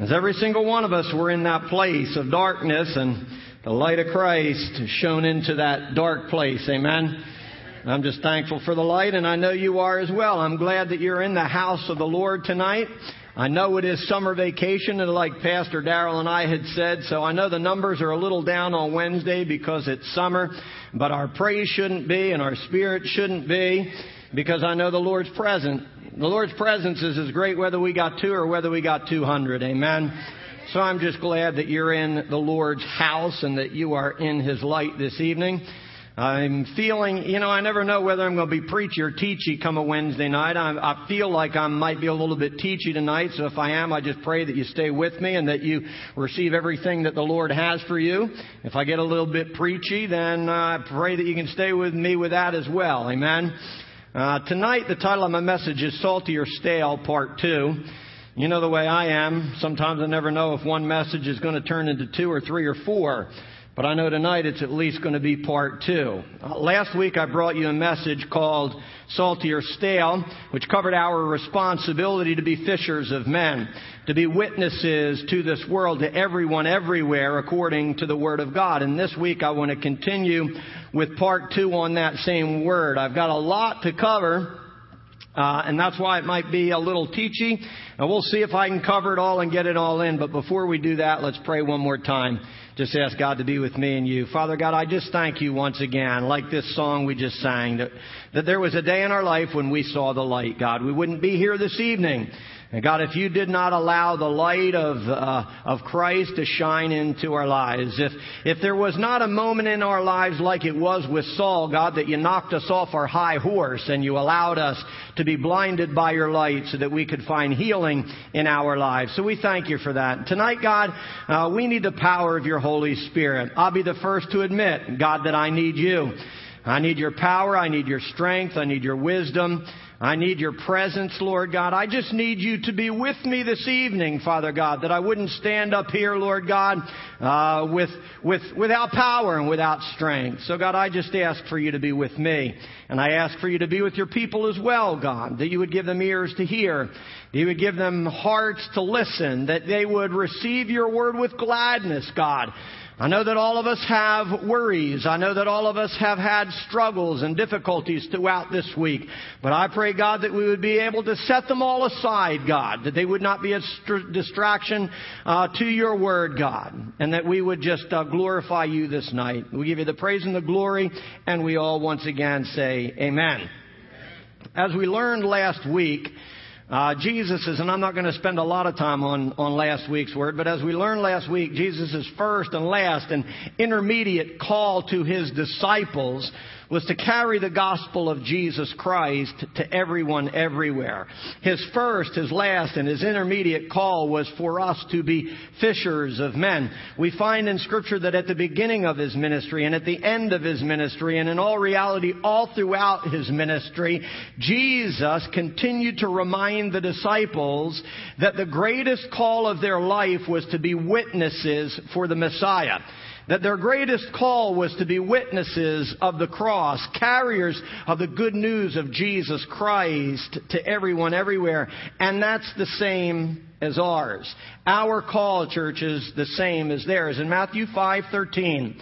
As every single one of us were in that place of darkness and the light of Christ shone into that dark place. Amen. I'm just thankful for the light and I know you are as well. I'm glad that you're in the house of the Lord tonight. I know it is summer vacation and like Pastor Darrell and I had said, so I know the numbers are a little down on Wednesday because it's summer, but our praise shouldn't be and our spirit shouldn't be because I know the Lord's present. The Lord's presence is as great whether we got two or whether we got 200. Amen. So I'm just glad that you're in the Lord's house and that you are in His light this evening. I'm feeling, you know, I never know whether I'm going to be preachy or teachy come a Wednesday night. I, I feel like I might be a little bit teachy tonight, so if I am, I just pray that you stay with me and that you receive everything that the Lord has for you. If I get a little bit preachy, then uh, I pray that you can stay with me with that as well. Amen. Uh, tonight, the title of my message is Salty or Stale, Part 2. You know the way I am. Sometimes I never know if one message is going to turn into two or three or four. But I know tonight it's at least going to be part two. Uh, last week I brought you a message called Salty or Stale, which covered our responsibility to be fishers of men, to be witnesses to this world, to everyone everywhere according to the Word of God. And this week I want to continue with part two on that same word. I've got a lot to cover. Uh, and that's why it might be a little teachy. And we'll see if I can cover it all and get it all in. But before we do that, let's pray one more time. Just ask God to be with me and you. Father God, I just thank you once again, like this song we just sang, that, that there was a day in our life when we saw the light, God. We wouldn't be here this evening. And God, if you did not allow the light of, uh, of Christ to shine into our lives, if, if there was not a moment in our lives like it was with Saul, God, that you knocked us off our high horse and you allowed us to be blinded by your light so that we could find healing in our lives. So we thank you for that. Tonight, God, uh, we need the power of your Holy Spirit. I'll be the first to admit, God, that I need you. I need your power. I need your strength. I need your wisdom. I need your presence, Lord God. I just need you to be with me this evening, Father God, that I wouldn't stand up here, Lord God, uh, with, with, without power and without strength. So God, I just ask for you to be with me. And I ask for you to be with your people as well, God, that you would give them ears to hear, that you would give them hearts to listen, that they would receive your word with gladness, God. I know that all of us have worries. I know that all of us have had struggles and difficulties throughout this week. But I pray, God, that we would be able to set them all aside, God, that they would not be a st- distraction uh, to your word, God, and that we would just uh, glorify you this night. We give you the praise and the glory, and we all once again say, Amen. As we learned last week, uh, Jesus is, and I'm not going to spend a lot of time on, on last week's word, but as we learned last week, Jesus' first and last and intermediate call to his disciples was to carry the gospel of Jesus Christ to everyone everywhere. His first, his last, and his intermediate call was for us to be fishers of men. We find in scripture that at the beginning of his ministry and at the end of his ministry and in all reality all throughout his ministry, Jesus continued to remind the disciples that the greatest call of their life was to be witnesses for the Messiah that their greatest call was to be witnesses of the cross, carriers of the good news of Jesus Christ to everyone everywhere. And that's the same as ours. Our call, church, is the same as theirs. In Matthew 5:13,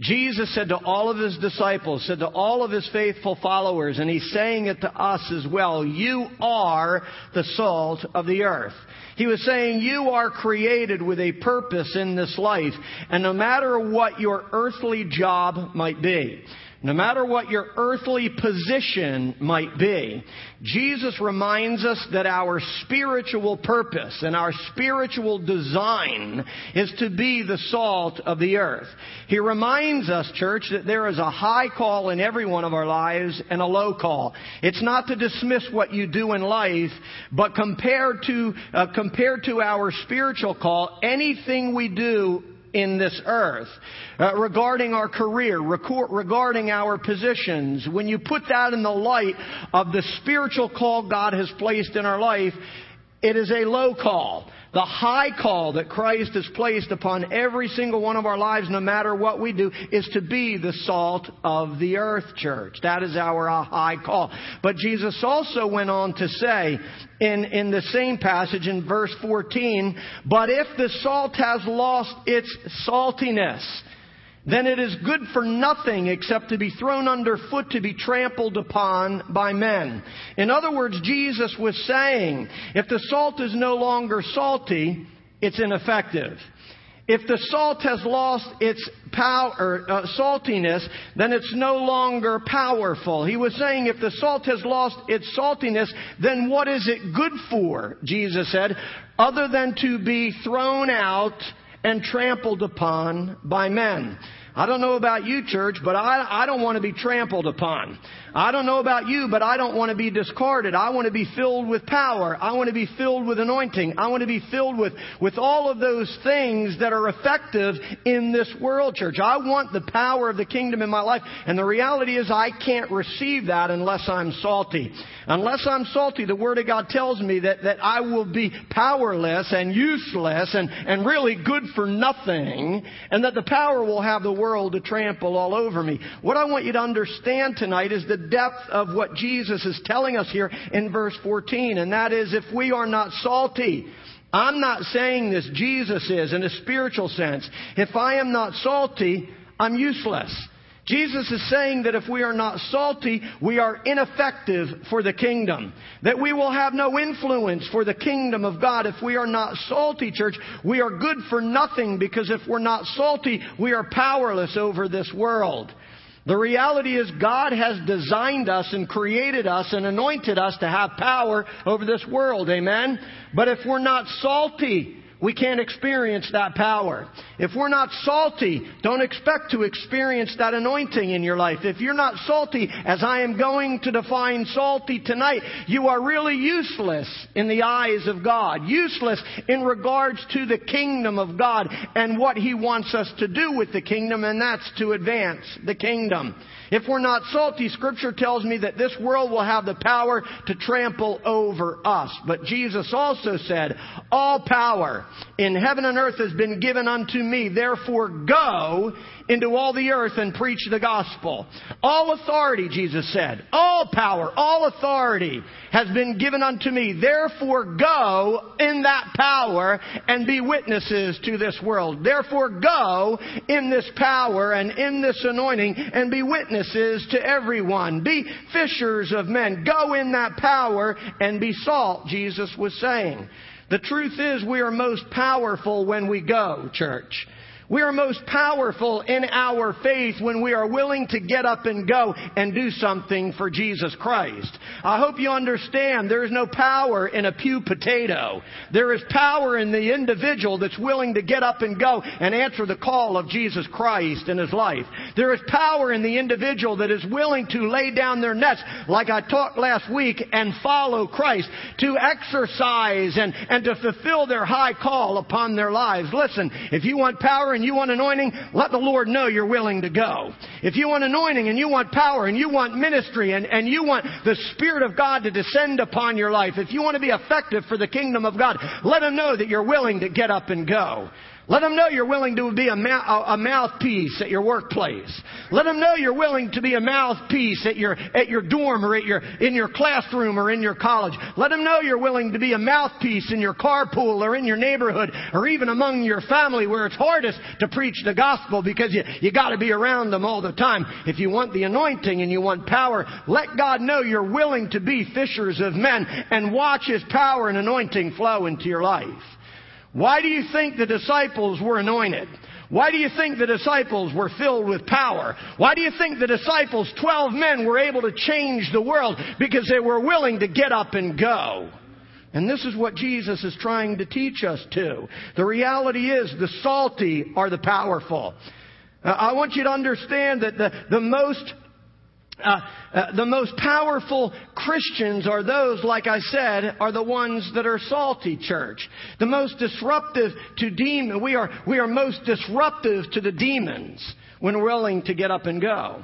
Jesus said to all of his disciples, said to all of his faithful followers, and he's saying it to us as well, you are the salt of the earth. He was saying you are created with a purpose in this life, and no matter what your earthly job might be, no matter what your earthly position might be, Jesus reminds us that our spiritual purpose and our spiritual design is to be the salt of the earth. He reminds us, church, that there is a high call in every one of our lives and a low call. It's not to dismiss what you do in life, but compared to, uh, compared to our spiritual call, anything we do in this earth, uh, regarding our career, regarding our positions, when you put that in the light of the spiritual call God has placed in our life, it is a low call. The high call that Christ has placed upon every single one of our lives, no matter what we do, is to be the salt of the earth, church. That is our uh, high call. But Jesus also went on to say in, in the same passage in verse 14, but if the salt has lost its saltiness, then it is good for nothing except to be thrown underfoot to be trampled upon by men. In other words, Jesus was saying, if the salt is no longer salty, it's ineffective. If the salt has lost its power, uh, saltiness, then it's no longer powerful. He was saying if the salt has lost its saltiness, then what is it good for? Jesus said, other than to be thrown out and trampled upon by men. I don't know about you, church, but I, I don't want to be trampled upon. I don't know about you, but I don't want to be discarded. I want to be filled with power. I want to be filled with anointing. I want to be filled with, with all of those things that are effective in this world, church. I want the power of the kingdom in my life. And the reality is I can't receive that unless I'm salty. Unless I'm salty, the Word of God tells me that, that I will be powerless and useless and, and really good for nothing, and that the power will have the world to trample all over me. What I want you to understand tonight is the depth of what Jesus is telling us here in verse 14, and that is if we are not salty, I'm not saying this, Jesus is in a spiritual sense. If I am not salty, I'm useless. Jesus is saying that if we are not salty, we are ineffective for the kingdom. That we will have no influence for the kingdom of God. If we are not salty, church, we are good for nothing because if we're not salty, we are powerless over this world. The reality is God has designed us and created us and anointed us to have power over this world. Amen? But if we're not salty, we can't experience that power. If we're not salty, don't expect to experience that anointing in your life. If you're not salty, as I am going to define salty tonight, you are really useless in the eyes of God. Useless in regards to the kingdom of God and what He wants us to do with the kingdom, and that's to advance the kingdom. If we're not salty, Scripture tells me that this world will have the power to trample over us. But Jesus also said, All power in heaven and earth has been given unto me. Therefore go into all the earth and preach the gospel. All authority, Jesus said, all power, all authority has been given unto me. Therefore go in that power and be witnesses to this world. Therefore go in this power and in this anointing and be witnesses to everyone. Be fishers of men. Go in that power and be salt, Jesus was saying. The truth is we are most powerful when we go, church. We are most powerful in our faith when we are willing to get up and go and do something for Jesus Christ. I hope you understand there is no power in a pew potato. There is power in the individual that's willing to get up and go and answer the call of Jesus Christ in his life. There is power in the individual that is willing to lay down their nets, like I talked last week, and follow Christ, to exercise and, and to fulfill their high call upon their lives. Listen, if you want power and you want anointing, let the Lord know you're willing to go. If you want anointing and you want power and you want ministry and, and you want the Spirit of God to descend upon your life, if you want to be effective for the kingdom of God, let Him know that you're willing to get up and go. Let them know you're willing to be a, mouthpiece at your workplace. Let them know you're willing to be a mouthpiece at your, at your dorm or at your, in your classroom or in your college. Let them know you're willing to be a mouthpiece in your carpool or in your neighborhood or even among your family where it's hardest to preach the gospel because you, you gotta be around them all the time. If you want the anointing and you want power, let God know you're willing to be fishers of men and watch His power and anointing flow into your life. Why do you think the disciples were anointed? Why do you think the disciples were filled with power? Why do you think the disciples, 12 men, were able to change the world? Because they were willing to get up and go. And this is what Jesus is trying to teach us too. The reality is the salty are the powerful. Uh, I want you to understand that the, the most uh, uh, the most powerful Christians are those, like I said, are the ones that are salty church. The most disruptive to demon, we are, we are most disruptive to the demons when willing to get up and go.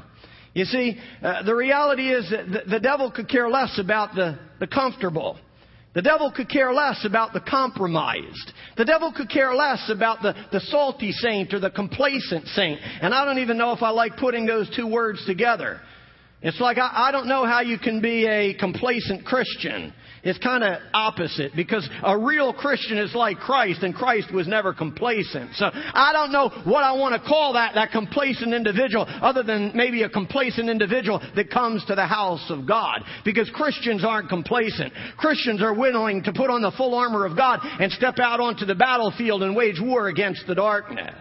You see, uh, the reality is that the, the devil could care less about the, the comfortable. The devil could care less about the compromised. The devil could care less about the, the salty saint or the complacent saint. And I don't even know if I like putting those two words together. It's like I, I don't know how you can be a complacent Christian. It's kind of opposite because a real Christian is like Christ and Christ was never complacent. So I don't know what I want to call that, that complacent individual other than maybe a complacent individual that comes to the house of God. Because Christians aren't complacent. Christians are willing to put on the full armor of God and step out onto the battlefield and wage war against the darkness.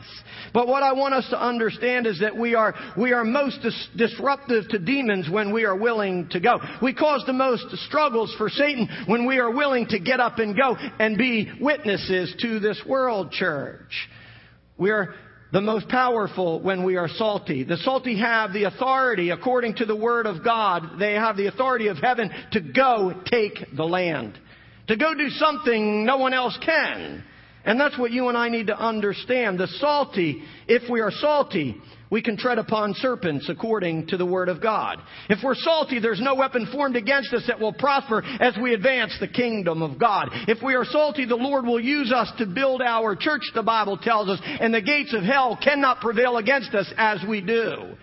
But what I want us to understand is that we are, we are most dis- disruptive to demons when we are willing to go. We cause the most struggles for Satan when we are willing to get up and go and be witnesses to this world church. We are the most powerful when we are salty. The salty have the authority, according to the Word of God, they have the authority of heaven to go take the land. To go do something no one else can. And that's what you and I need to understand. The salty, if we are salty, we can tread upon serpents according to the Word of God. If we're salty, there's no weapon formed against us that will prosper as we advance the kingdom of God. If we are salty, the Lord will use us to build our church, the Bible tells us, and the gates of hell cannot prevail against us as we do.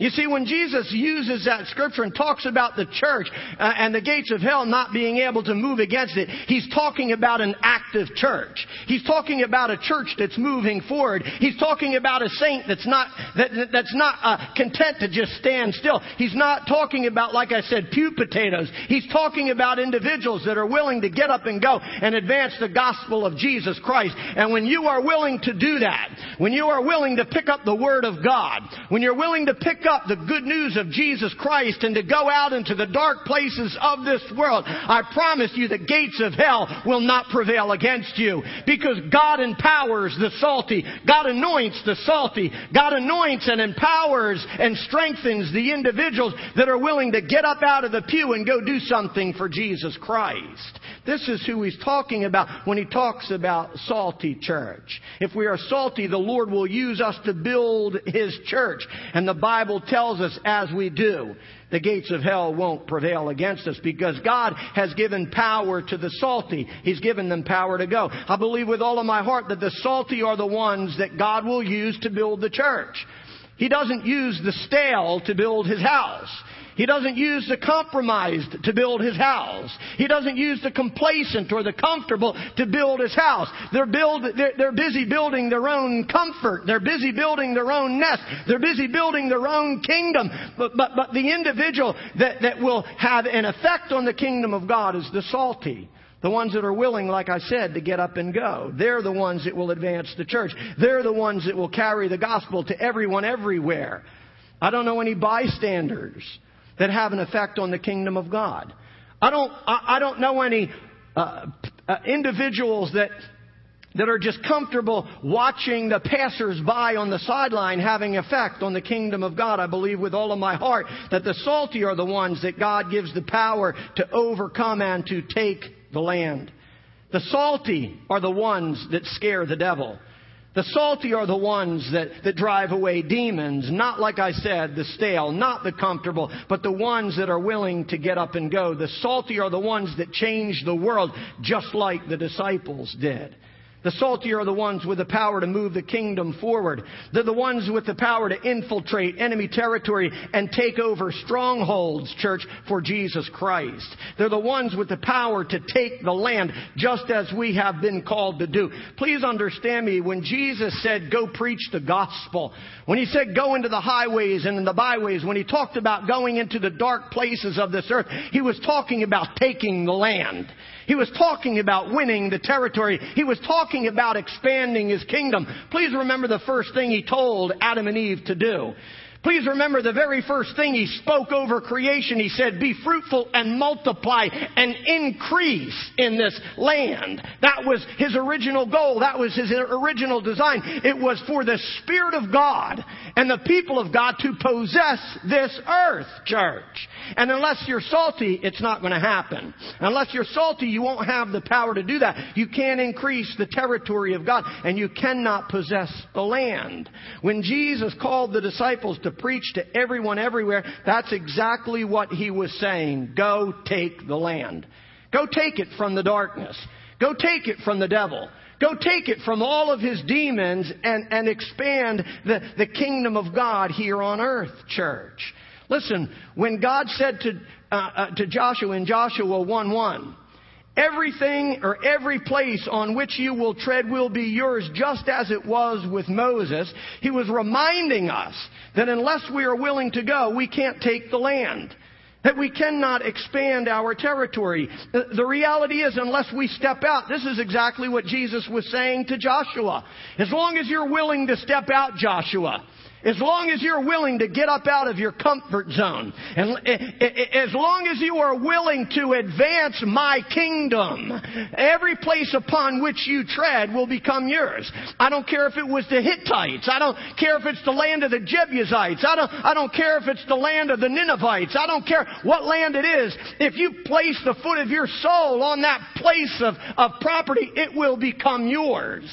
You see, when Jesus uses that scripture and talks about the church uh, and the gates of hell not being able to move against it, he's talking about an active church. He's talking about a church that's moving forward. He's talking about a saint that's not that, that's not uh, content to just stand still. He's not talking about, like I said, pew potatoes. He's talking about individuals that are willing to get up and go and advance the gospel of Jesus Christ. And when you are willing to do that, when you are willing to pick up the word of God, when you're willing to pick up the good news of Jesus Christ and to go out into the dark places of this world, I promise you the gates of hell will not prevail against you because God empowers the salty. God anoints the salty. God anoints and empowers and strengthens the individuals that are willing to get up out of the pew and go do something for Jesus Christ. This is who he's talking about when he talks about salty church. If we are salty, the Lord will use us to build his church. And the Bible tells us as we do, the gates of hell won't prevail against us because God has given power to the salty. He's given them power to go. I believe with all of my heart that the salty are the ones that God will use to build the church. He doesn't use the stale to build his house. He doesn't use the compromised to build his house. He doesn't use the complacent or the comfortable to build his house. They're, build, they're, they're busy building their own comfort. They're busy building their own nest. They're busy building their own kingdom. But, but, but the individual that, that will have an effect on the kingdom of God is the salty. The ones that are willing, like I said, to get up and go. They're the ones that will advance the church. They're the ones that will carry the gospel to everyone everywhere. I don't know any bystanders that have an effect on the kingdom of God. I don't, I, I don't know any uh, uh, individuals that that are just comfortable watching the passersby on the sideline having effect on the kingdom of God. I believe with all of my heart that the salty are the ones that God gives the power to overcome and to take the land. The salty are the ones that scare the devil. The salty are the ones that, that drive away demons, not like I said, the stale, not the comfortable, but the ones that are willing to get up and go. The salty are the ones that change the world, just like the disciples did. The salty are the ones with the power to move the kingdom forward. They're the ones with the power to infiltrate enemy territory and take over strongholds, church, for Jesus Christ. They're the ones with the power to take the land just as we have been called to do. Please understand me, when Jesus said, go preach the gospel, when he said go into the highways and in the byways, when he talked about going into the dark places of this earth, he was talking about taking the land. He was talking about winning the territory. He was talking about expanding his kingdom. Please remember the first thing he told Adam and Eve to do. Please remember the very first thing he spoke over creation. He said, be fruitful and multiply and increase in this land. That was his original goal. That was his original design. It was for the Spirit of God and the people of God to possess this earth, church. And unless you're salty, it's not going to happen. Unless you're salty, you won't have the power to do that. You can't increase the territory of God and you cannot possess the land. When Jesus called the disciples to preach to everyone everywhere, that's exactly what he was saying. Go take the land. Go take it from the darkness. Go take it from the devil. Go take it from all of his demons and, and expand the, the kingdom of God here on earth, church. Listen, when God said to, uh, uh, to Joshua in Joshua 1 1, Everything or every place on which you will tread will be yours, just as it was with Moses. He was reminding us that unless we are willing to go, we can't take the land. That we cannot expand our territory. The reality is, unless we step out, this is exactly what Jesus was saying to Joshua. As long as you're willing to step out, Joshua, as long as you're willing to get up out of your comfort zone, and eh, eh, eh, as long as you are willing to advance my kingdom, every place upon which you tread will become yours. I don't care if it was the Hittites. I don't care if it's the land of the Jebusites. I don't, I don't care if it's the land of the Ninevites. I don't care what land it is. If you place the foot of your soul on that place of, of property, it will become yours.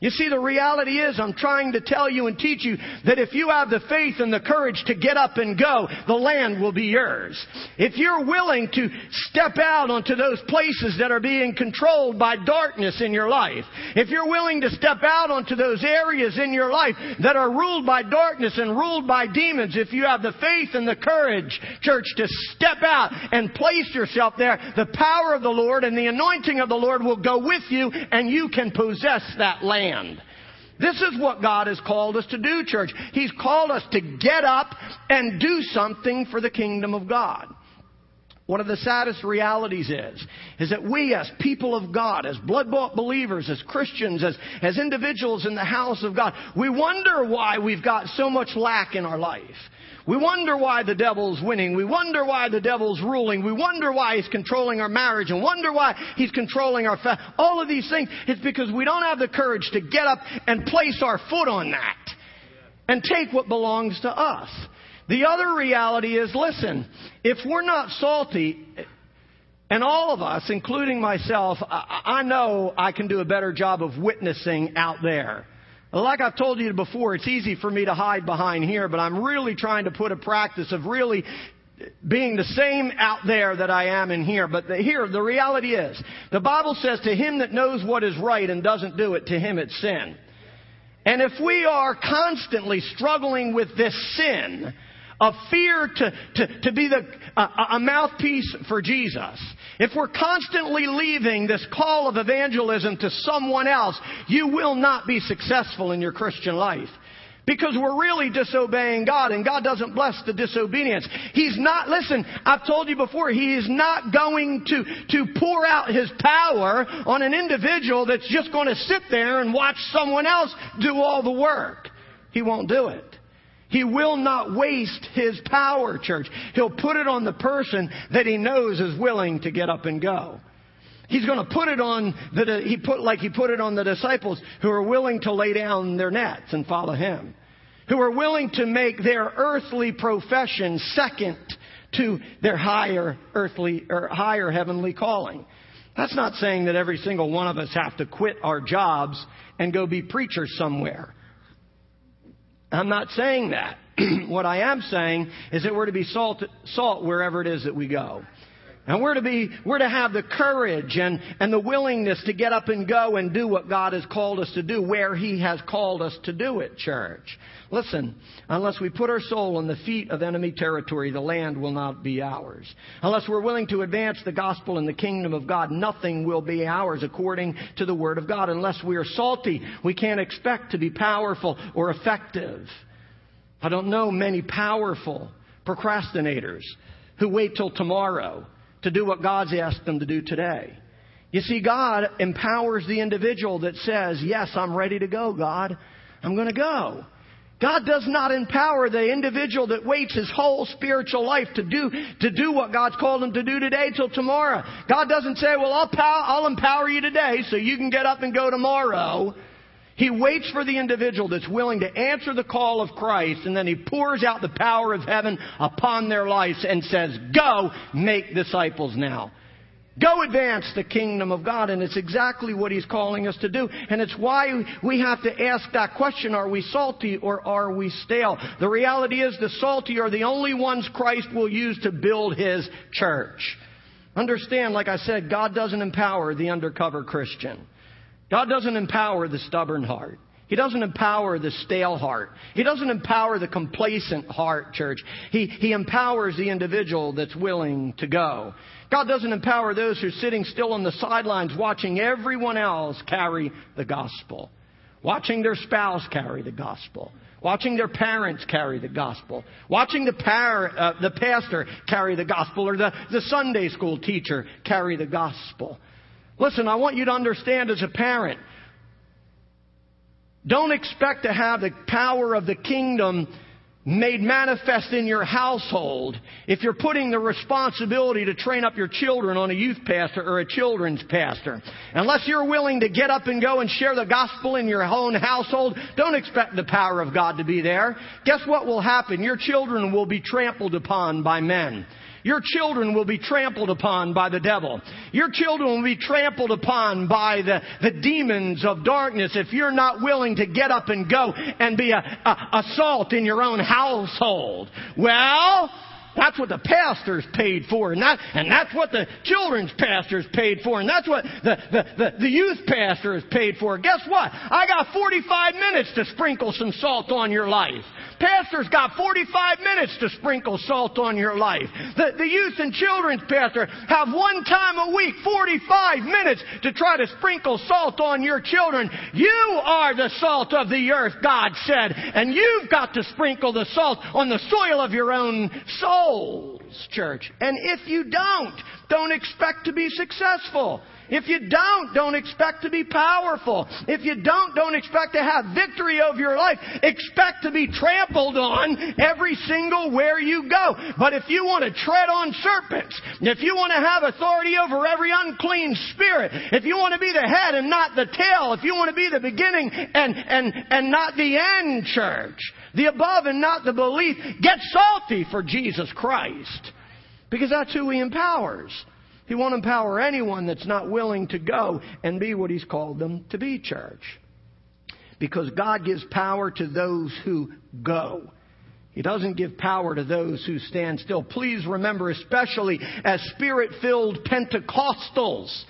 You see, the reality is, I'm trying to tell you and teach you that if you have the faith and the courage to get up and go, the land will be yours. If you're willing to step out onto those places that are being controlled by darkness in your life, if you're willing to step out onto those areas in your life that are ruled by darkness and ruled by demons, if you have the faith and the courage, church, to step out and place yourself there, the power of the Lord and the anointing of the Lord will go with you and you can possess that land. This is what God has called us to do, church. He's called us to get up and do something for the kingdom of God. One of the saddest realities is, is that we as people of God, as blood-bought believers, as Christians, as, as individuals in the house of God, we wonder why we've got so much lack in our life. We wonder why the devil's winning. We wonder why the devil's ruling. We wonder why he's controlling our marriage and wonder why he's controlling our fa- all of these things. It's because we don't have the courage to get up and place our foot on that and take what belongs to us. The other reality is, listen, if we're not salty, and all of us, including myself, I, I know I can do a better job of witnessing out there. Like I've told you before, it's easy for me to hide behind here, but I'm really trying to put a practice of really being the same out there that I am in here. But the, here, the reality is, the Bible says to him that knows what is right and doesn't do it, to him it's sin. And if we are constantly struggling with this sin, of fear to, to, to be the, a mouthpiece for Jesus, if we're constantly leaving this call of evangelism to someone else, you will not be successful in your Christian life. Because we're really disobeying God and God doesn't bless the disobedience. He's not, listen, I've told you before, He is not going to, to pour out His power on an individual that's just going to sit there and watch someone else do all the work. He won't do it. He will not waste his power, church. He'll put it on the person that he knows is willing to get up and go. He's going to put it on the, he put, like he put it on the disciples who are willing to lay down their nets and follow him. Who are willing to make their earthly profession second to their higher earthly or higher heavenly calling. That's not saying that every single one of us have to quit our jobs and go be preachers somewhere. I'm not saying that. what I am saying is that we're to be salt, salt wherever it is that we go. And we're to be, we're to have the courage and, and the willingness to get up and go and do what God has called us to do where He has called us to do it, church. Listen, unless we put our soul on the feet of enemy territory, the land will not be ours. Unless we're willing to advance the gospel and the kingdom of God, nothing will be ours according to the word of God. Unless we are salty, we can't expect to be powerful or effective. I don't know many powerful procrastinators who wait till tomorrow to do what God's asked them to do today. You see, God empowers the individual that says, Yes, I'm ready to go, God. I'm going to go. God does not empower the individual that waits his whole spiritual life to do, to do what God's called him to do today till tomorrow. God doesn't say, well, I'll, pow- I'll empower you today so you can get up and go tomorrow. He waits for the individual that's willing to answer the call of Christ and then he pours out the power of heaven upon their lives and says, go make disciples now. Go advance the kingdom of God. And it's exactly what he's calling us to do. And it's why we have to ask that question, are we salty or are we stale? The reality is the salty are the only ones Christ will use to build his church. Understand, like I said, God doesn't empower the undercover Christian. God doesn't empower the stubborn heart. He doesn't empower the stale heart. He doesn't empower the complacent heart, church. He, he empowers the individual that's willing to go. God doesn't empower those who are sitting still on the sidelines watching everyone else carry the gospel, watching their spouse carry the gospel, watching their parents carry the gospel, watching the, par- uh, the pastor carry the gospel, or the, the Sunday school teacher carry the gospel. Listen, I want you to understand as a parent, don't expect to have the power of the kingdom made manifest in your household if you're putting the responsibility to train up your children on a youth pastor or a children's pastor. Unless you're willing to get up and go and share the gospel in your own household, don't expect the power of God to be there. Guess what will happen? Your children will be trampled upon by men. Your children will be trampled upon by the devil. Your children will be trampled upon by the, the demons of darkness if you're not willing to get up and go and be a, a, a salt in your own household. Well, that's what the pastors paid for, and, that, and that's what the children's pastors paid for, and that's what the, the, the, the youth pastor is paid for. Guess what? I got 45 minutes to sprinkle some salt on your life. Pastor's got 45 minutes to sprinkle salt on your life. The, the youth and children's pastor have one time a week, 45 minutes to try to sprinkle salt on your children. You are the salt of the earth, God said, and you've got to sprinkle the salt on the soil of your own souls, church. And if you don't, don't expect to be successful. If you don't, don't expect to be powerful. If you don't, don't expect to have victory over your life. Expect to be trampled on every single where you go. But if you want to tread on serpents, if you want to have authority over every unclean spirit, if you want to be the head and not the tail, if you want to be the beginning and, and, and not the end, church, the above and not the belief, get salty for Jesus Christ. Because that's who He empowers. He won't empower anyone that's not willing to go and be what He's called them to be, church. Because God gives power to those who go. He doesn't give power to those who stand still. Please remember, especially as spirit filled Pentecostals,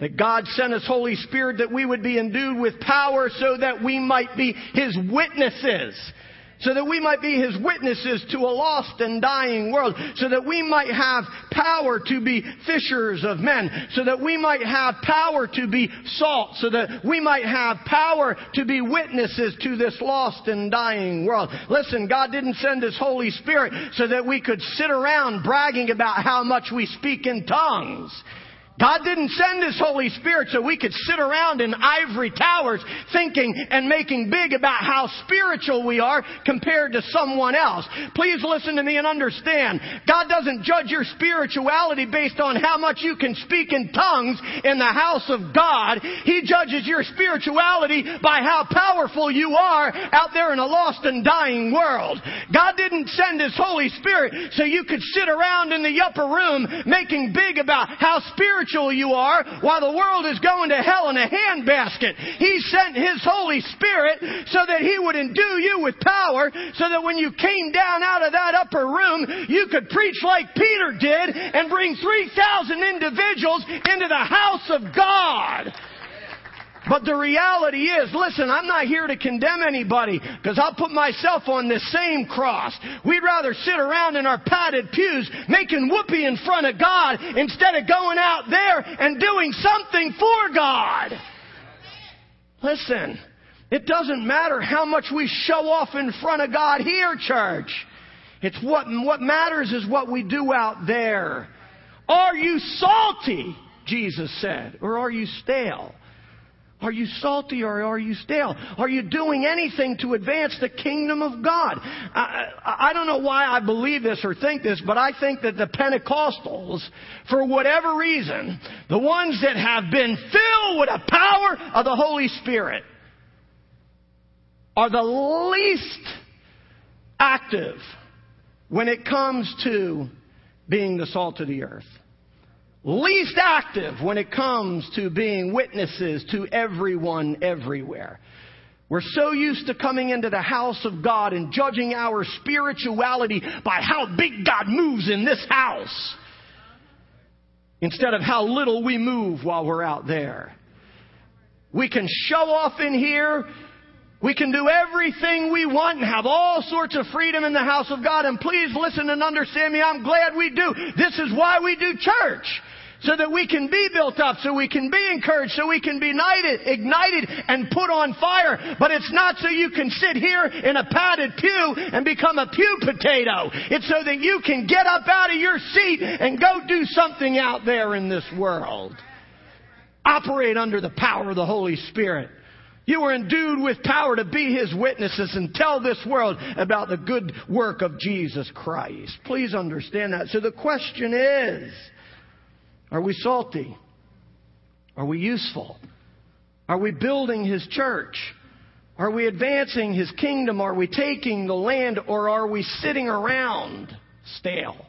that God sent His Holy Spirit that we would be endued with power so that we might be His witnesses so that we might be his witnesses to a lost and dying world, so that we might have power to be fishers of men, so that we might have power to be salt, so that we might have power to be witnesses to this lost and dying world. Listen, God didn't send his Holy Spirit so that we could sit around bragging about how much we speak in tongues. God didn't send His Holy Spirit so we could sit around in ivory towers thinking and making big about how spiritual we are compared to someone else. Please listen to me and understand. God doesn't judge your spirituality based on how much you can speak in tongues in the house of God. He judges your spirituality by how powerful you are out there in a lost and dying world. God didn't send His Holy Spirit so you could sit around in the upper room making big about how spiritual spiritual you are while the world is going to hell in a handbasket. He sent His Holy Spirit so that He would endue you with power so that when you came down out of that upper room, you could preach like Peter did and bring 3,000 individuals into the house of God. But the reality is, listen, I'm not here to condemn anybody because I'll put myself on the same cross. We'd rather sit around in our padded pews making whoopee in front of God instead of going out there and doing something for God. Listen, it doesn't matter how much we show off in front of God here, church. It's what, what matters is what we do out there. Are you salty? Jesus said, or are you stale? Are you salty or are you stale? Are you doing anything to advance the kingdom of God? I, I, don't know why I believe this or think this, but I think that the Pentecostals, for whatever reason, the ones that have been filled with the power of the Holy Spirit, are the least active when it comes to being the salt of the earth least active when it comes to being witnesses to everyone everywhere. We're so used to coming into the house of God and judging our spirituality by how big God moves in this house. instead of how little we move while we're out there. We can show off in here. We can do everything we want and have all sorts of freedom in the house of God. And please listen and understand me. I'm glad we do. This is why we do church so that we can be built up, so we can be encouraged, so we can be ignited, ignited and put on fire. But it's not so you can sit here in a padded pew and become a pew potato. It's so that you can get up out of your seat and go do something out there in this world. Operate under the power of the Holy Spirit. You were endued with power to be His witnesses and tell this world about the good work of Jesus Christ. Please understand that. So the question is, are we salty? Are we useful? Are we building His church? Are we advancing His kingdom? Are we taking the land or are we sitting around stale?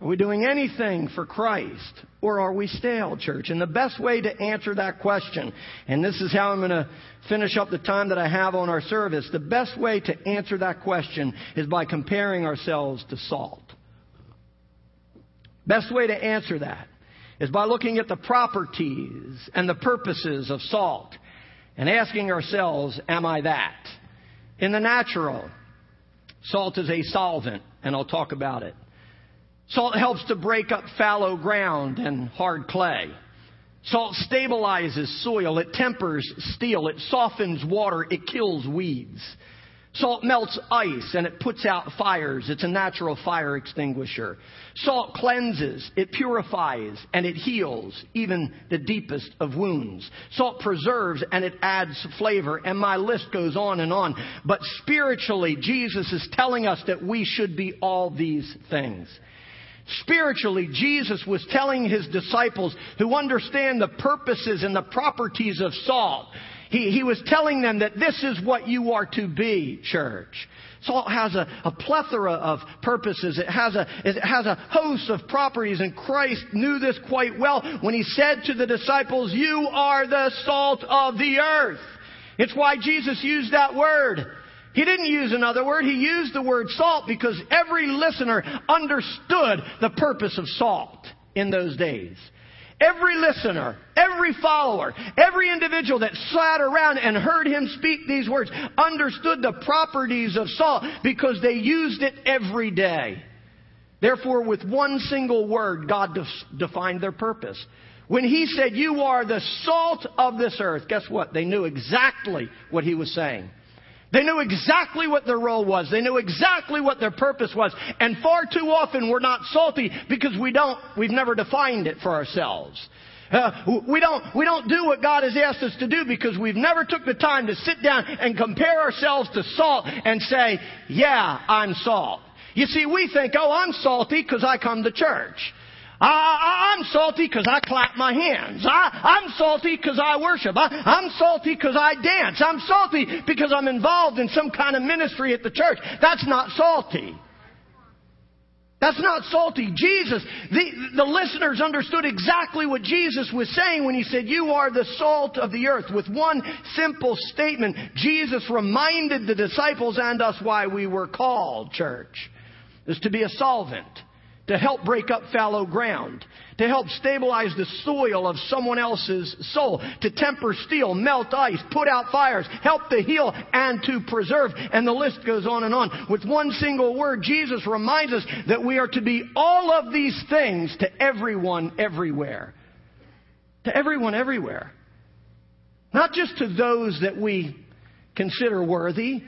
Are we doing anything for Christ or are we stale, church? And the best way to answer that question, and this is how I'm going to finish up the time that I have on our service, the best way to answer that question is by comparing ourselves to salt. Best way to answer that is by looking at the properties and the purposes of salt and asking ourselves, am I that? In the natural, salt is a solvent, and I'll talk about it. Salt helps to break up fallow ground and hard clay. Salt stabilizes soil, it tempers steel, it softens water, it kills weeds. Salt melts ice and it puts out fires. It's a natural fire extinguisher. Salt cleanses, it purifies, and it heals even the deepest of wounds. Salt preserves and it adds flavor, and my list goes on and on. But spiritually, Jesus is telling us that we should be all these things. Spiritually, Jesus was telling his disciples who understand the purposes and the properties of salt he, he was telling them that this is what you are to be, church. Salt has a, a plethora of purposes. It has, a, it has a host of properties, and Christ knew this quite well when he said to the disciples, You are the salt of the earth. It's why Jesus used that word. He didn't use another word. He used the word salt because every listener understood the purpose of salt in those days. Every listener, every follower, every individual that sat around and heard him speak these words understood the properties of salt because they used it every day. Therefore, with one single word, God defined their purpose. When he said, You are the salt of this earth, guess what? They knew exactly what he was saying. They knew exactly what their role was. They knew exactly what their purpose was. And far too often we're not salty because we don't, we've never defined it for ourselves. Uh, we don't, we don't do what God has asked us to do because we've never took the time to sit down and compare ourselves to salt and say, yeah, I'm salt. You see, we think, oh, I'm salty because I come to church. I, am salty because I clap my hands. I, am salty because I worship. I, I'm salty because I dance. I'm salty because I'm involved in some kind of ministry at the church. That's not salty. That's not salty. Jesus, the, the listeners understood exactly what Jesus was saying when he said, You are the salt of the earth. With one simple statement, Jesus reminded the disciples and us why we were called, church, is to be a solvent to help break up fallow ground, to help stabilize the soil of someone else's soul, to temper steel, melt ice, put out fires, help to heal and to preserve. And the list goes on and on. With one single word, Jesus reminds us that we are to be all of these things to everyone everywhere. To everyone everywhere. Not just to those that we consider worthy,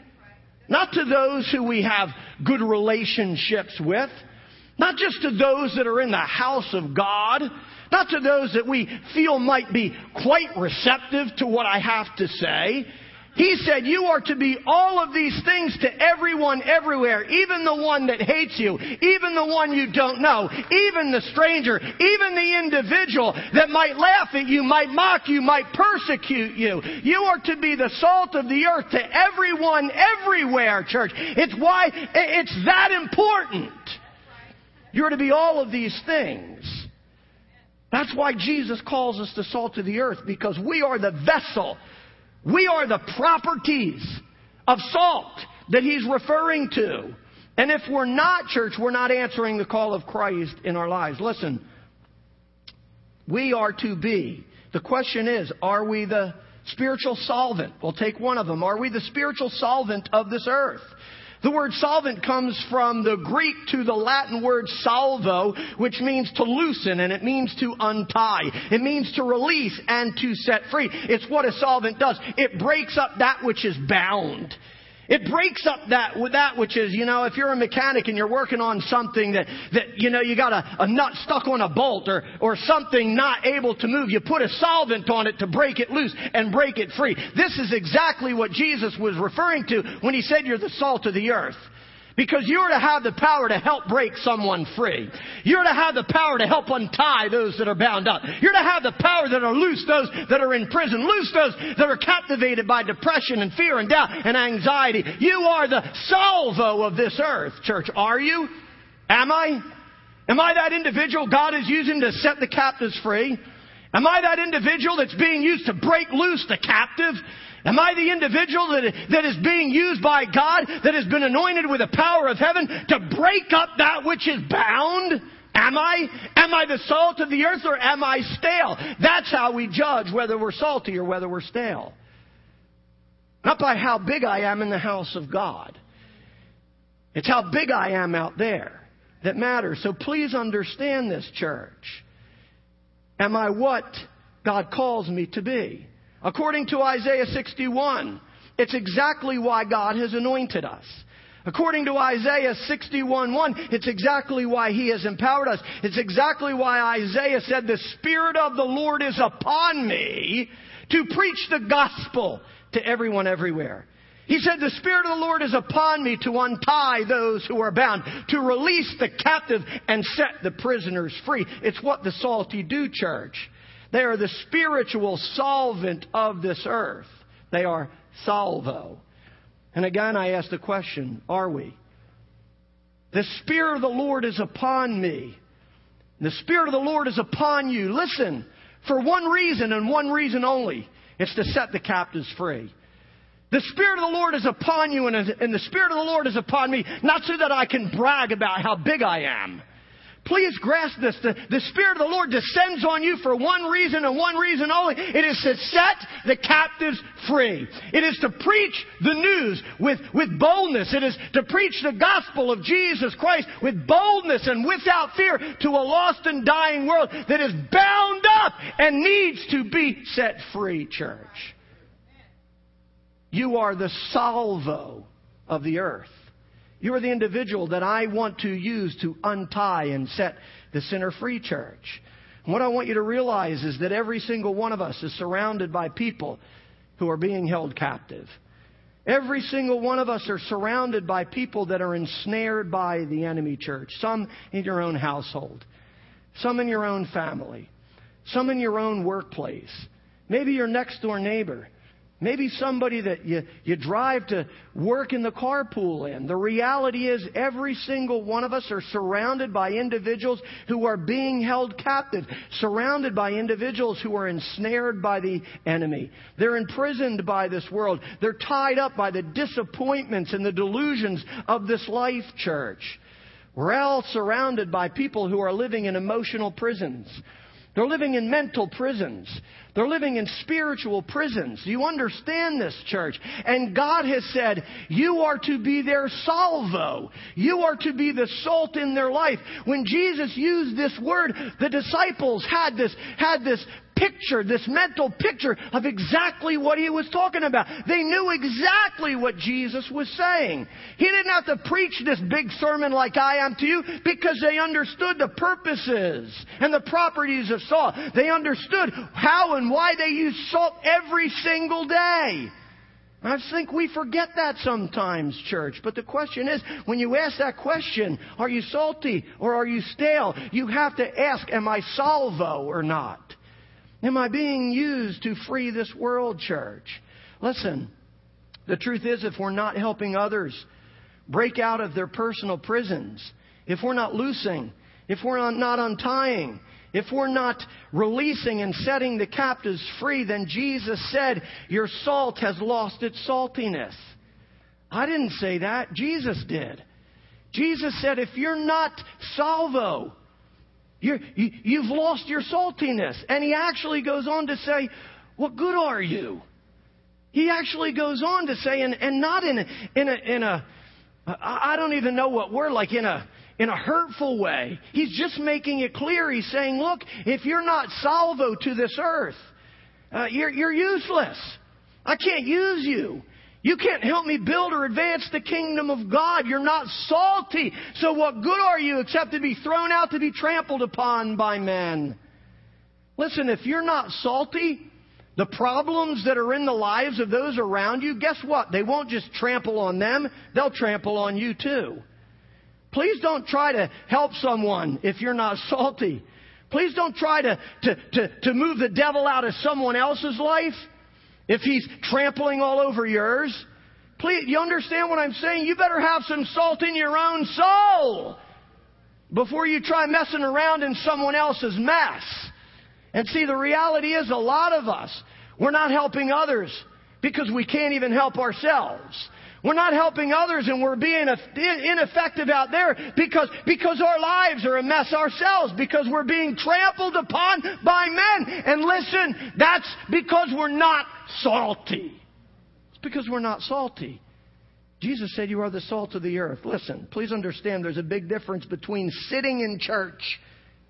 not to those who we have good relationships with, not just to those that are in the house of God, not to those that we feel might be quite receptive to what I have to say. He said, You are to be all of these things to everyone everywhere, even the one that hates you, even the one you don't know, even the stranger, even the individual that might laugh at you, might mock you, might persecute you. You are to be the salt of the earth to everyone everywhere, church. It's why it's that important. You're to be all of these things. That's why Jesus calls us the salt of the earth, because we are the vessel. We are the properties of salt that he's referring to. And if we're not, church, we're not answering the call of Christ in our lives. Listen, we are to be. The question is, are we the spiritual solvent? We'll take one of them. Are we the spiritual solvent of this earth? The word solvent comes from the Greek to the Latin word solvo, which means to loosen and it means to untie. It means to release and to set free. It's what a solvent does. It breaks up that which is bound. It breaks up that that which is, you know, if you're a mechanic and you're working on something that, that you know, you got a, a nut stuck on a bolt or, or something not able to move, you put a solvent on it to break it loose and break it free. This is exactly what Jesus was referring to when he said you're the salt of the earth. Because you're to have the power to help break someone free. You're to have the power to help untie those that are bound up. You're to have the power that are loose those that are in prison. Loose those that are captivated by depression and fear and doubt and anxiety. You are the solvo of this earth, church. Are you? Am I? Am I that individual God is using to set the captives free? Am I that individual that's being used to break loose the captive? Am I the individual that, that is being used by God, that has been anointed with the power of heaven to break up that which is bound? Am I? Am I the salt of the earth or am I stale? That's how we judge whether we're salty or whether we're stale. Not by how big I am in the house of God. It's how big I am out there that matters. So please understand this, church. Am I what God calls me to be? According to Isaiah 61, it's exactly why God has anointed us. According to Isaiah 61:1, it's exactly why he has empowered us. It's exactly why Isaiah said, "The spirit of the Lord is upon me to preach the gospel to everyone everywhere." He said, The Spirit of the Lord is upon me to untie those who are bound, to release the captive and set the prisoners free. It's what the salty do, church. They are the spiritual solvent of this earth. They are solvo. And again, I ask the question are we? The Spirit of the Lord is upon me. The Spirit of the Lord is upon you. Listen, for one reason and one reason only it's to set the captives free. The Spirit of the Lord is upon you, and, and the Spirit of the Lord is upon me, not so that I can brag about how big I am. Please grasp this. The, the, Spirit of the Lord descends on you for one reason and one reason only. It is to set the captives free. It is to preach the news with, with boldness. It is to preach the gospel of Jesus Christ with boldness and without fear to a lost and dying world that is bound up and needs to be set free, church. You are the solvo of the earth. You are the individual that I want to use to untie and set the sinner free, church. And what I want you to realize is that every single one of us is surrounded by people who are being held captive. Every single one of us are surrounded by people that are ensnared by the enemy church. Some in your own household, some in your own family, some in your own workplace, maybe your next door neighbor. Maybe somebody that you, you drive to work in the carpool in. The reality is every single one of us are surrounded by individuals who are being held captive, surrounded by individuals who are ensnared by the enemy. They're imprisoned by this world. They're tied up by the disappointments and the delusions of this life, church. We're all surrounded by people who are living in emotional prisons. They're living in mental prisons. They're living in spiritual prisons. Do you understand this, church? And God has said, you are to be their solvo. You are to be the salt in their life. When Jesus used this word, the disciples had this, had this picture, this mental picture of exactly what he was talking about. They knew exactly what Jesus was saying. He didn't have to preach this big sermon like I am to you because they understood the purposes and the properties of salt. They understood how and why they use salt every single day. I think we forget that sometimes, church. But the question is, when you ask that question, are you salty or are you stale? You have to ask, am I solvo or not? Am I being used to free this world, church? Listen, the truth is, if we're not helping others break out of their personal prisons, if we're not loosing, if we're not untying, if we're not releasing and setting the captives free, then Jesus said, Your salt has lost its saltiness. I didn't say that. Jesus did. Jesus said, If you're not solvo, you, you've lost your saltiness. And he actually goes on to say, What good are you? He actually goes on to say, and, and not in a, in a, in a, I don't even know what word, like in a, in a hurtful way. He's just making it clear. He's saying, look, if you're not solvo to this earth, uh, you're, you're useless. I can't use you. You can't help me build or advance the kingdom of God. You're not salty. So what good are you except to be thrown out to be trampled upon by men? Listen, if you're not salty, the problems that are in the lives of those around you, guess what? They won't just trample on them, they'll trample on you too. Please don't try to help someone if you're not salty. Please don't try to, to, to, to move the devil out of someone else's life if he's trampling all over yours. Please, you understand what I'm saying? You better have some salt in your own soul before you try messing around in someone else's mess. And see, the reality is a lot of us, we're not helping others because we can't even help ourselves. We're not helping others and we're being ineffective out there because, because our lives are a mess ourselves, because we're being trampled upon by men. And listen, that's because we're not salty. It's because we're not salty. Jesus said, You are the salt of the earth. Listen, please understand there's a big difference between sitting in church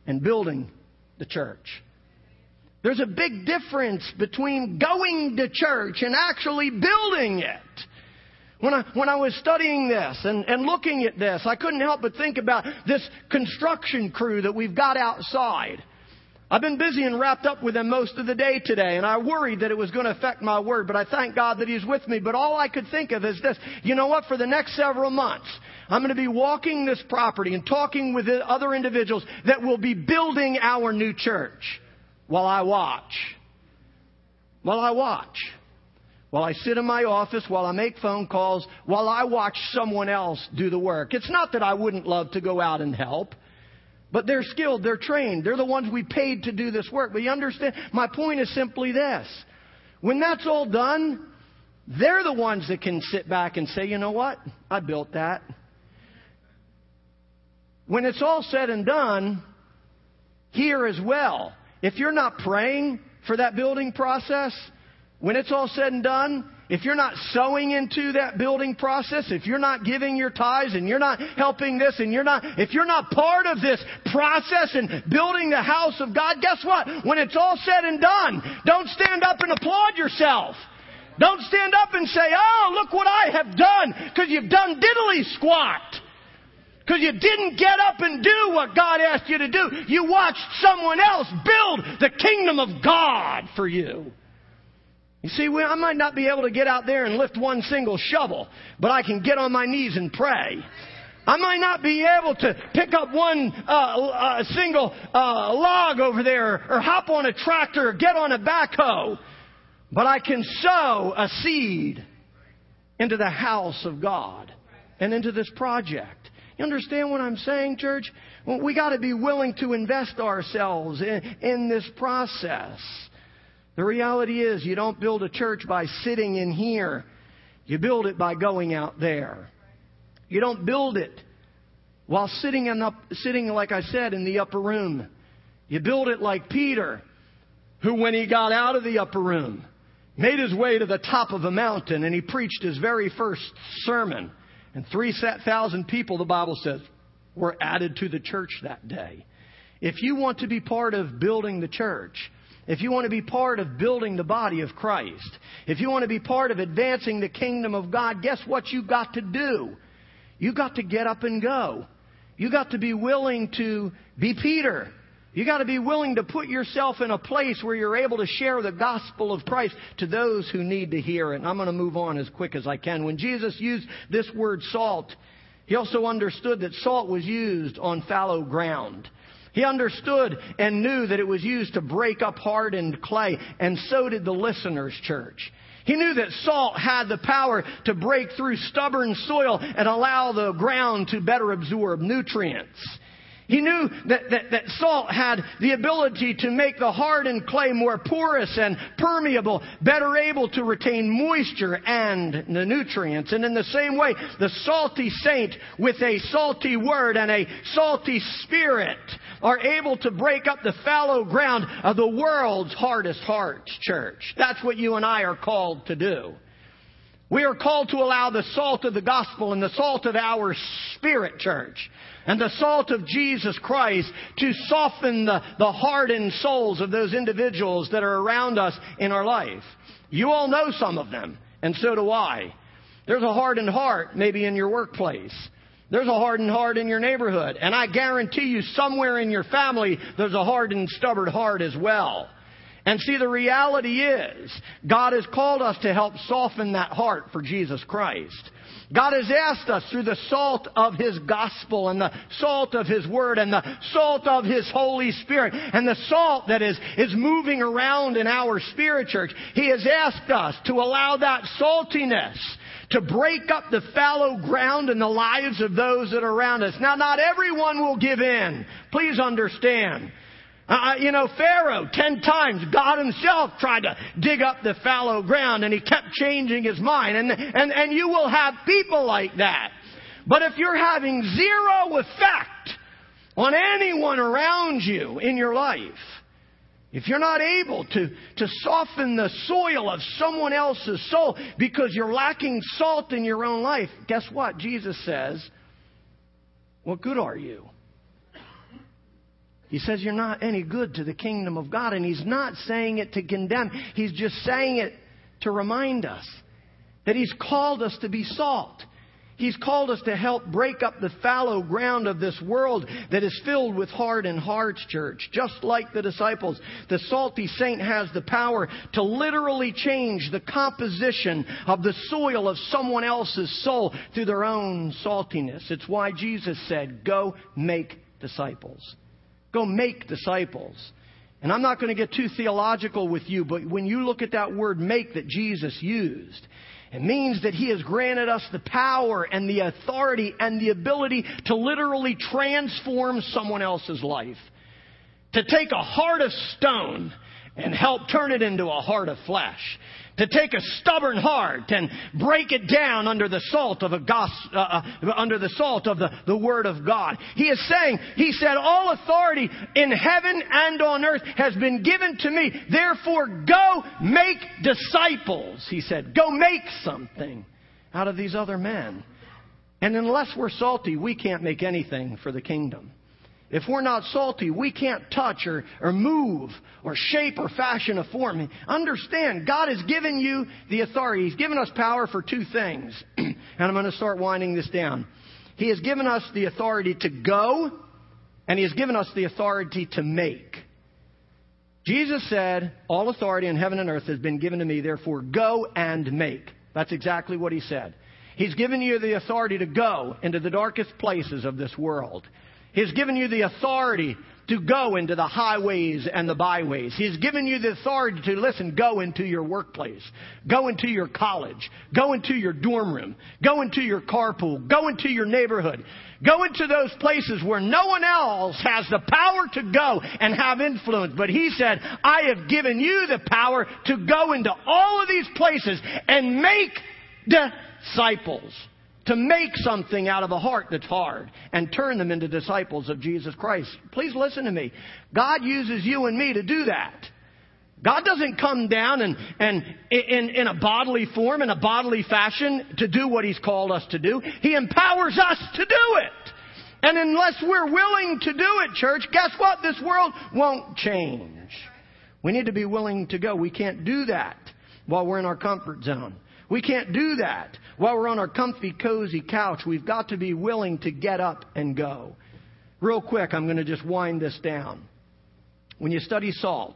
and building the church. There's a big difference between going to church and actually building it. When I, when I was studying this and, and looking at this, I couldn't help but think about this construction crew that we've got outside. I've been busy and wrapped up with them most of the day today, and I worried that it was going to affect my word, but I thank God that He's with me. But all I could think of is this. You know what? For the next several months, I'm going to be walking this property and talking with other individuals that will be building our new church while I watch. While I watch while I sit in my office, while I make phone calls, while I watch someone else do the work. It's not that I wouldn't love to go out and help, but they're skilled, they're trained, they're the ones we paid to do this work. But you understand, my point is simply this. When that's all done, they're the ones that can sit back and say, you know what? I built that. When it's all said and done, here as well, if you're not praying for that building process, when it's all said and done, if you're not sowing into that building process, if you're not giving your tithes and you're not helping this and you're not, if you're not part of this process and building the house of God, guess what? When it's all said and done, don't stand up and applaud yourself. Don't stand up and say, oh, look what I have done, because you've done diddly squat. Because you didn't get up and do what God asked you to do. You watched someone else build the kingdom of God for you. You see, I might not be able to get out there and lift one single shovel, but I can get on my knees and pray. I might not be able to pick up one uh, uh, single uh, log over there or hop on a tractor or get on a backhoe, but I can sow a seed into the house of God and into this project. You understand what I'm saying, church? Well, we got to be willing to invest ourselves in, in this process. The reality is, you don't build a church by sitting in here. You build it by going out there. You don't build it while sitting, in up, sitting, like I said, in the upper room. You build it like Peter, who, when he got out of the upper room, made his way to the top of a mountain and he preached his very first sermon. And 3,000 people, the Bible says, were added to the church that day. If you want to be part of building the church, if you want to be part of building the body of Christ, if you want to be part of advancing the kingdom of God, guess what you got to do? You got to get up and go. You got to be willing to be Peter. You got to be willing to put yourself in a place where you're able to share the gospel of Christ to those who need to hear it. And I'm going to move on as quick as I can. When Jesus used this word salt, he also understood that salt was used on fallow ground. He understood and knew that it was used to break up hardened clay, and so did the listeners' church. He knew that salt had the power to break through stubborn soil and allow the ground to better absorb nutrients. He knew that, that, that, salt had the ability to make the hardened clay more porous and permeable, better able to retain moisture and the nutrients. And in the same way, the salty saint with a salty word and a salty spirit are able to break up the fallow ground of the world's hardest hearts, church. That's what you and I are called to do. We are called to allow the salt of the gospel and the salt of our spirit, church, and the salt of Jesus Christ to soften the, the hardened souls of those individuals that are around us in our life. You all know some of them, and so do I. There's a hardened heart maybe in your workplace. There's a hardened heart in your neighborhood. And I guarantee you somewhere in your family, there's a hardened, stubborn heart as well. And see, the reality is, God has called us to help soften that heart for Jesus Christ. God has asked us through the salt of His gospel and the salt of His word and the salt of His Holy Spirit and the salt that is, is moving around in our spirit church. He has asked us to allow that saltiness to break up the fallow ground in the lives of those that are around us. Now, not everyone will give in. Please understand. Uh, you know, Pharaoh, ten times, God himself tried to dig up the fallow ground and he kept changing his mind. And, and, and you will have people like that. But if you're having zero effect on anyone around you in your life, if you're not able to, to soften the soil of someone else's soul because you're lacking salt in your own life, guess what? Jesus says, What good are you? He says you're not any good to the kingdom of God. And he's not saying it to condemn, he's just saying it to remind us that he's called us to be salt. He's called us to help break up the fallow ground of this world that is filled with hardened hearts, church. Just like the disciples, the salty saint has the power to literally change the composition of the soil of someone else's soul through their own saltiness. It's why Jesus said, Go make disciples. Go make disciples. And I'm not going to get too theological with you, but when you look at that word make that Jesus used, it means that He has granted us the power and the authority and the ability to literally transform someone else's life. To take a heart of stone and help turn it into a heart of flesh to take a stubborn heart and break it down under the salt of a gospel, uh, uh, under the salt of the, the word of God. He is saying, he said, all authority in heaven and on earth has been given to me. Therefore go make disciples. He said, go make something out of these other men. And unless we're salty, we can't make anything for the kingdom. If we're not salty, we can't touch or, or move or shape or fashion a form. Understand, God has given you the authority. He's given us power for two things. and I'm going to start winding this down. He has given us the authority to go, and He has given us the authority to make. Jesus said, All authority in heaven and earth has been given to me, therefore go and make. That's exactly what He said. He's given you the authority to go into the darkest places of this world. He's given you the authority to go into the highways and the byways. He's given you the authority to listen, go into your workplace, go into your college, go into your dorm room, go into your carpool, go into your neighborhood, go into those places where no one else has the power to go and have influence. But he said, I have given you the power to go into all of these places and make disciples to make something out of a heart that's hard and turn them into disciples of Jesus Christ. Please listen to me. God uses you and me to do that. God doesn't come down and, and in, in a bodily form, in a bodily fashion to do what He's called us to do. He empowers us to do it. And unless we're willing to do it, church, guess what? This world won't change. We need to be willing to go. We can't do that while we're in our comfort zone. We can't do that while we're on our comfy, cozy couch. We've got to be willing to get up and go. Real quick, I'm going to just wind this down. When you study salt,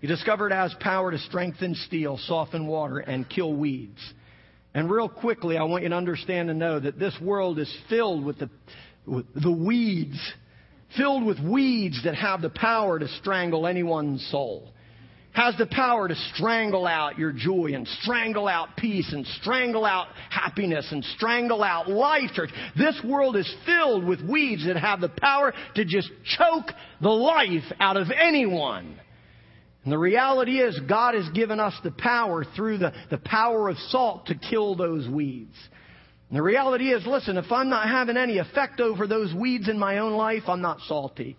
you discover it has power to strengthen steel, soften water, and kill weeds. And real quickly, I want you to understand and know that this world is filled with the, with the weeds, filled with weeds that have the power to strangle anyone's soul has the power to strangle out your joy and strangle out peace and strangle out happiness and strangle out life, church. This world is filled with weeds that have the power to just choke the life out of anyone. And the reality is, God has given us the power through the, the power of salt to kill those weeds. And the reality is, listen, if I'm not having any effect over those weeds in my own life, I'm not salty.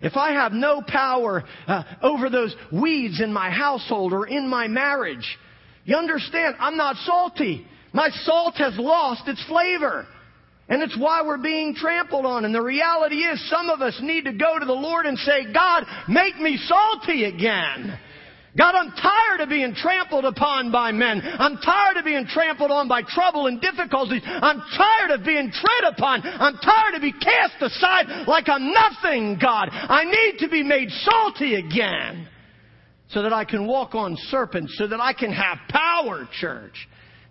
If I have no power uh, over those weeds in my household or in my marriage, you understand, I'm not salty. My salt has lost its flavor. And it's why we're being trampled on. And the reality is some of us need to go to the Lord and say, God, make me salty again. God, I'm tired of being trampled upon by men. I'm tired of being trampled on by trouble and difficulties. I'm tired of being tread upon. I'm tired of being cast aside like I'm nothing, God. I need to be made salty again so that I can walk on serpents, so that I can have power, church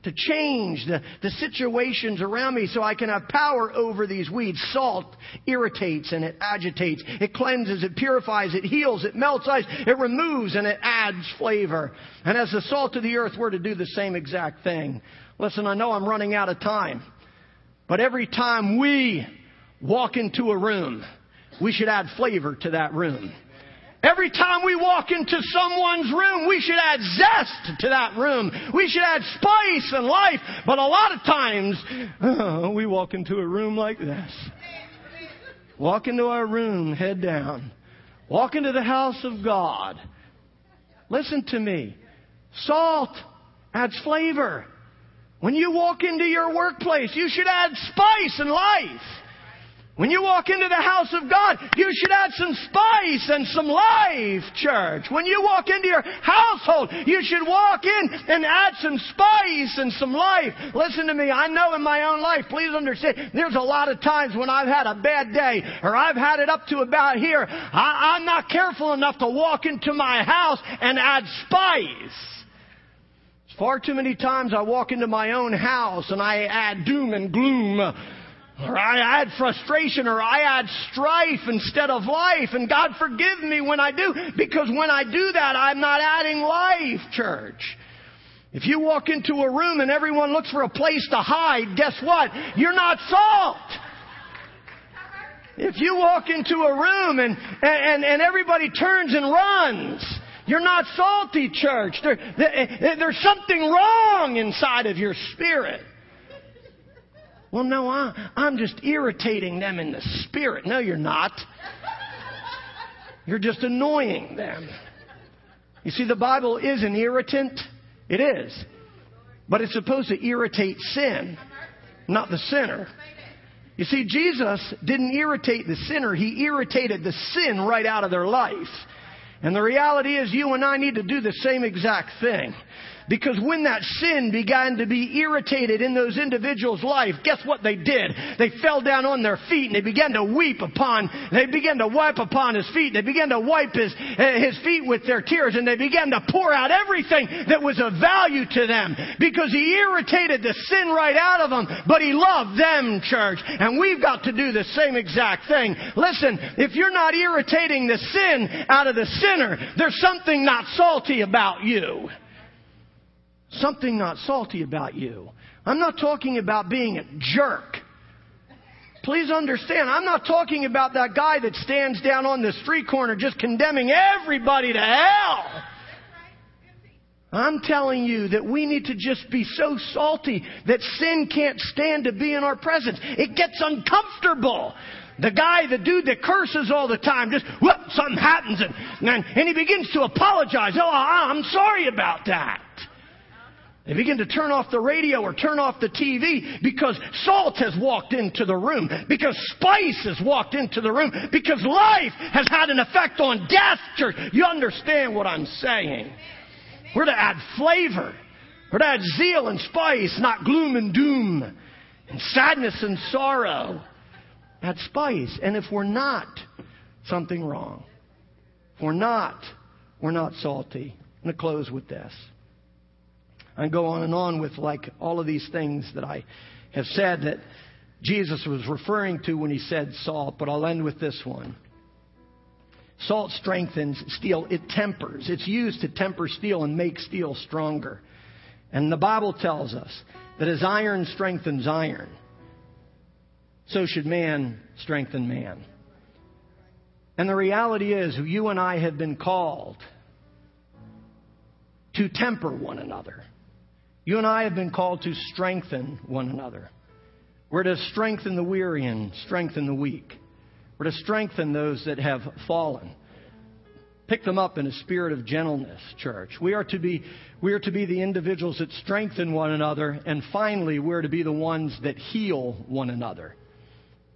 to change the, the situations around me so I can have power over these weeds. Salt irritates and it agitates. It cleanses, it purifies, it heals, it melts ice, it removes and it adds flavor. And as the salt of the earth, we're to do the same exact thing. Listen, I know I'm running out of time, but every time we walk into a room, we should add flavor to that room. Every time we walk into someone's room, we should add zest to that room. We should add spice and life. But a lot of times, oh, we walk into a room like this. Walk into our room, head down. Walk into the house of God. Listen to me. Salt adds flavor. When you walk into your workplace, you should add spice and life. When you walk into the house of God, you should add some spice and some life, church. When you walk into your household, you should walk in and add some spice and some life. Listen to me. I know in my own life, please understand, there's a lot of times when I've had a bad day or I've had it up to about here. I, I'm not careful enough to walk into my house and add spice. Far too many times I walk into my own house and I add doom and gloom or I add frustration or I add strife instead of life. And God forgive me when I do, because when I do that, I'm not adding life, church. If you walk into a room and everyone looks for a place to hide, guess what? You're not salt. If you walk into a room and, and, and everybody turns and runs, you're not salty, church. There, there, there's something wrong inside of your spirit. Well, no, I, I'm just irritating them in the spirit. No, you're not. You're just annoying them. You see, the Bible is an irritant. It is. But it's supposed to irritate sin, not the sinner. You see, Jesus didn't irritate the sinner, He irritated the sin right out of their life. And the reality is, you and I need to do the same exact thing. Because when that sin began to be irritated in those individuals' life, guess what they did? They fell down on their feet and they began to weep upon, they began to wipe upon his feet. They began to wipe his, eh, his feet with their tears and they began to pour out everything that was of value to them because he irritated the sin right out of them, but he loved them, church. And we've got to do the same exact thing. Listen, if you're not irritating the sin out of the sinner, there's something not salty about you something not salty about you. I'm not talking about being a jerk. Please understand, I'm not talking about that guy that stands down on the street corner just condemning everybody to hell. I'm telling you that we need to just be so salty that sin can't stand to be in our presence. It gets uncomfortable. The guy, the dude that curses all the time, just, whoop, something happens and, and, and he begins to apologize. Oh, I'm sorry about that. They begin to turn off the radio or turn off the TV because salt has walked into the room, because spice has walked into the room, because life has had an effect on death, church. You understand what I'm saying? We're to add flavor. We're to add zeal and spice, not gloom and doom, and sadness and sorrow. Add spice. And if we're not, something wrong. If we're not, we're not salty. I'm going to close with this. I go on and on with like all of these things that I have said that Jesus was referring to when he said salt, but I'll end with this one. Salt strengthens steel, it tempers. It's used to temper steel and make steel stronger. And the Bible tells us that as iron strengthens iron, so should man strengthen man. And the reality is, you and I have been called to temper one another. You and I have been called to strengthen one another. We're to strengthen the weary and strengthen the weak. We're to strengthen those that have fallen. Pick them up in a spirit of gentleness, church. We are to be, we are to be the individuals that strengthen one another. And finally, we're to be the ones that heal one another.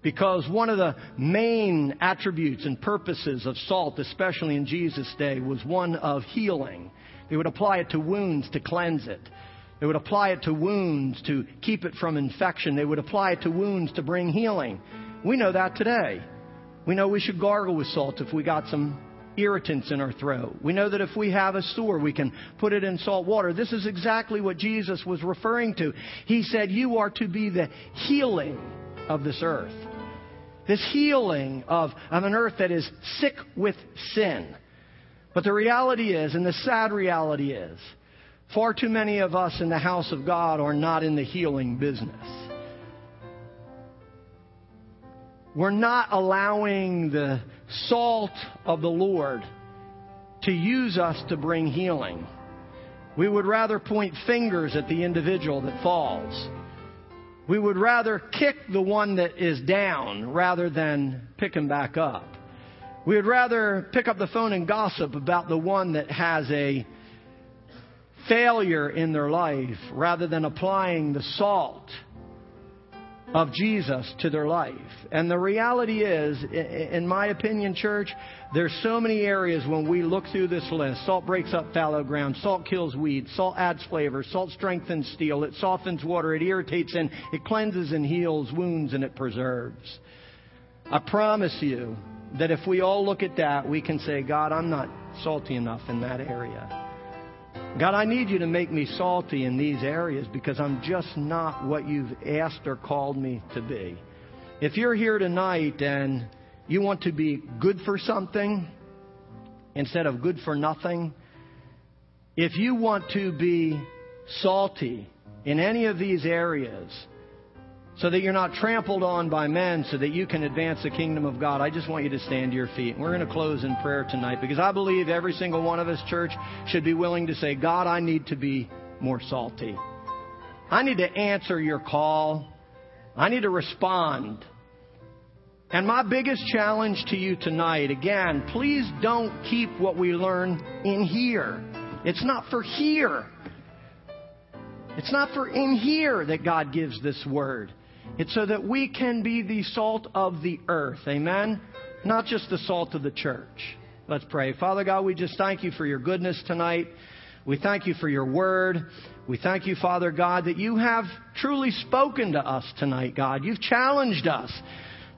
Because one of the main attributes and purposes of salt, especially in Jesus' day, was one of healing. They would apply it to wounds to cleanse it. They would apply it to wounds to keep it from infection. They would apply it to wounds to bring healing. We know that today. We know we should gargle with salt if we got some irritants in our throat. We know that if we have a sore, we can put it in salt water. This is exactly what Jesus was referring to. He said, You are to be the healing of this earth. This healing of, of an earth that is sick with sin. But the reality is, and the sad reality is, far too many of us in the house of God are not in the healing business. We're not allowing the salt of the Lord to use us to bring healing. We would rather point fingers at the individual that falls. We would rather kick the one that is down rather than pick him back up. We would rather pick up the phone and gossip about the one that has a failure in their life rather than applying the salt of Jesus to their life. And the reality is, in my opinion, church, there's so many areas when we look through this list. Salt breaks up fallow ground. Salt kills weeds. Salt adds flavor. Salt strengthens steel. It softens water. It irritates and it cleanses and heals wounds and it preserves. I promise you that if we all look at that, we can say, God, I'm not salty enough in that area. God, I need you to make me salty in these areas because I'm just not what you've asked or called me to be. If you're here tonight and you want to be good for something instead of good for nothing, if you want to be salty in any of these areas, so that you're not trampled on by men, so that you can advance the kingdom of God. I just want you to stand to your feet. We're going to close in prayer tonight because I believe every single one of us, church, should be willing to say, God, I need to be more salty. I need to answer your call. I need to respond. And my biggest challenge to you tonight, again, please don't keep what we learn in here. It's not for here. It's not for in here that God gives this word. It's so that we can be the salt of the earth. Amen? Not just the salt of the church. Let's pray. Father God, we just thank you for your goodness tonight. We thank you for your word. We thank you, Father God, that you have truly spoken to us tonight, God. You've challenged us.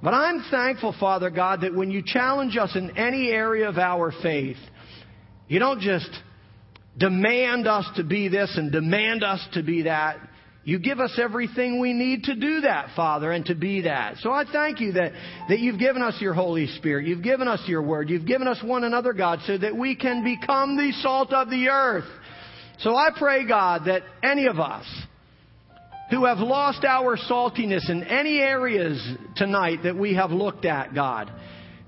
But I'm thankful, Father God, that when you challenge us in any area of our faith, you don't just demand us to be this and demand us to be that. You give us everything we need to do that, Father, and to be that. So I thank you that, that you've given us your Holy Spirit. You've given us your Word. You've given us one another, God, so that we can become the salt of the earth. So I pray, God, that any of us who have lost our saltiness in any areas tonight that we have looked at, God,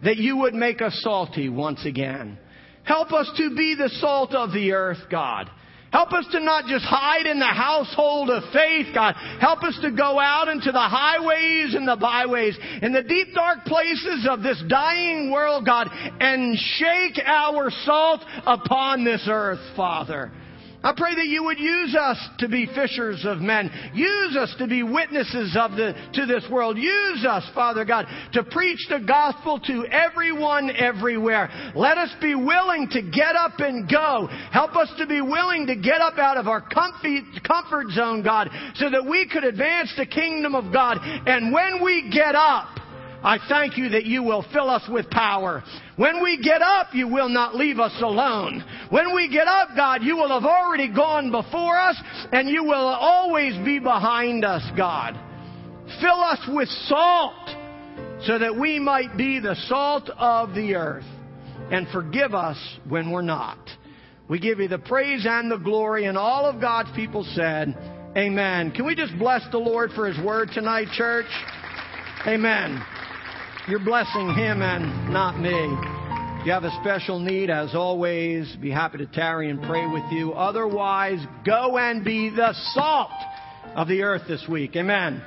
that you would make us salty once again. Help us to be the salt of the earth, God. Help us to not just hide in the household of faith, God. Help us to go out into the highways and the byways, in the deep dark places of this dying world, God, and shake our salt upon this earth, Father. I pray that you would use us to be fishers of men. Use us to be witnesses of the, to this world. Use us, Father God, to preach the gospel to everyone everywhere. Let us be willing to get up and go. Help us to be willing to get up out of our comfy, comfort zone, God, so that we could advance the kingdom of God. And when we get up, I thank you that you will fill us with power. When we get up, you will not leave us alone. When we get up, God, you will have already gone before us and you will always be behind us, God. Fill us with salt so that we might be the salt of the earth and forgive us when we're not. We give you the praise and the glory and all of God's people said, Amen. Can we just bless the Lord for His word tonight, church? Amen. You're blessing him and not me. If you have a special need, as always, be happy to tarry and pray with you. Otherwise, go and be the salt of the earth this week. Amen.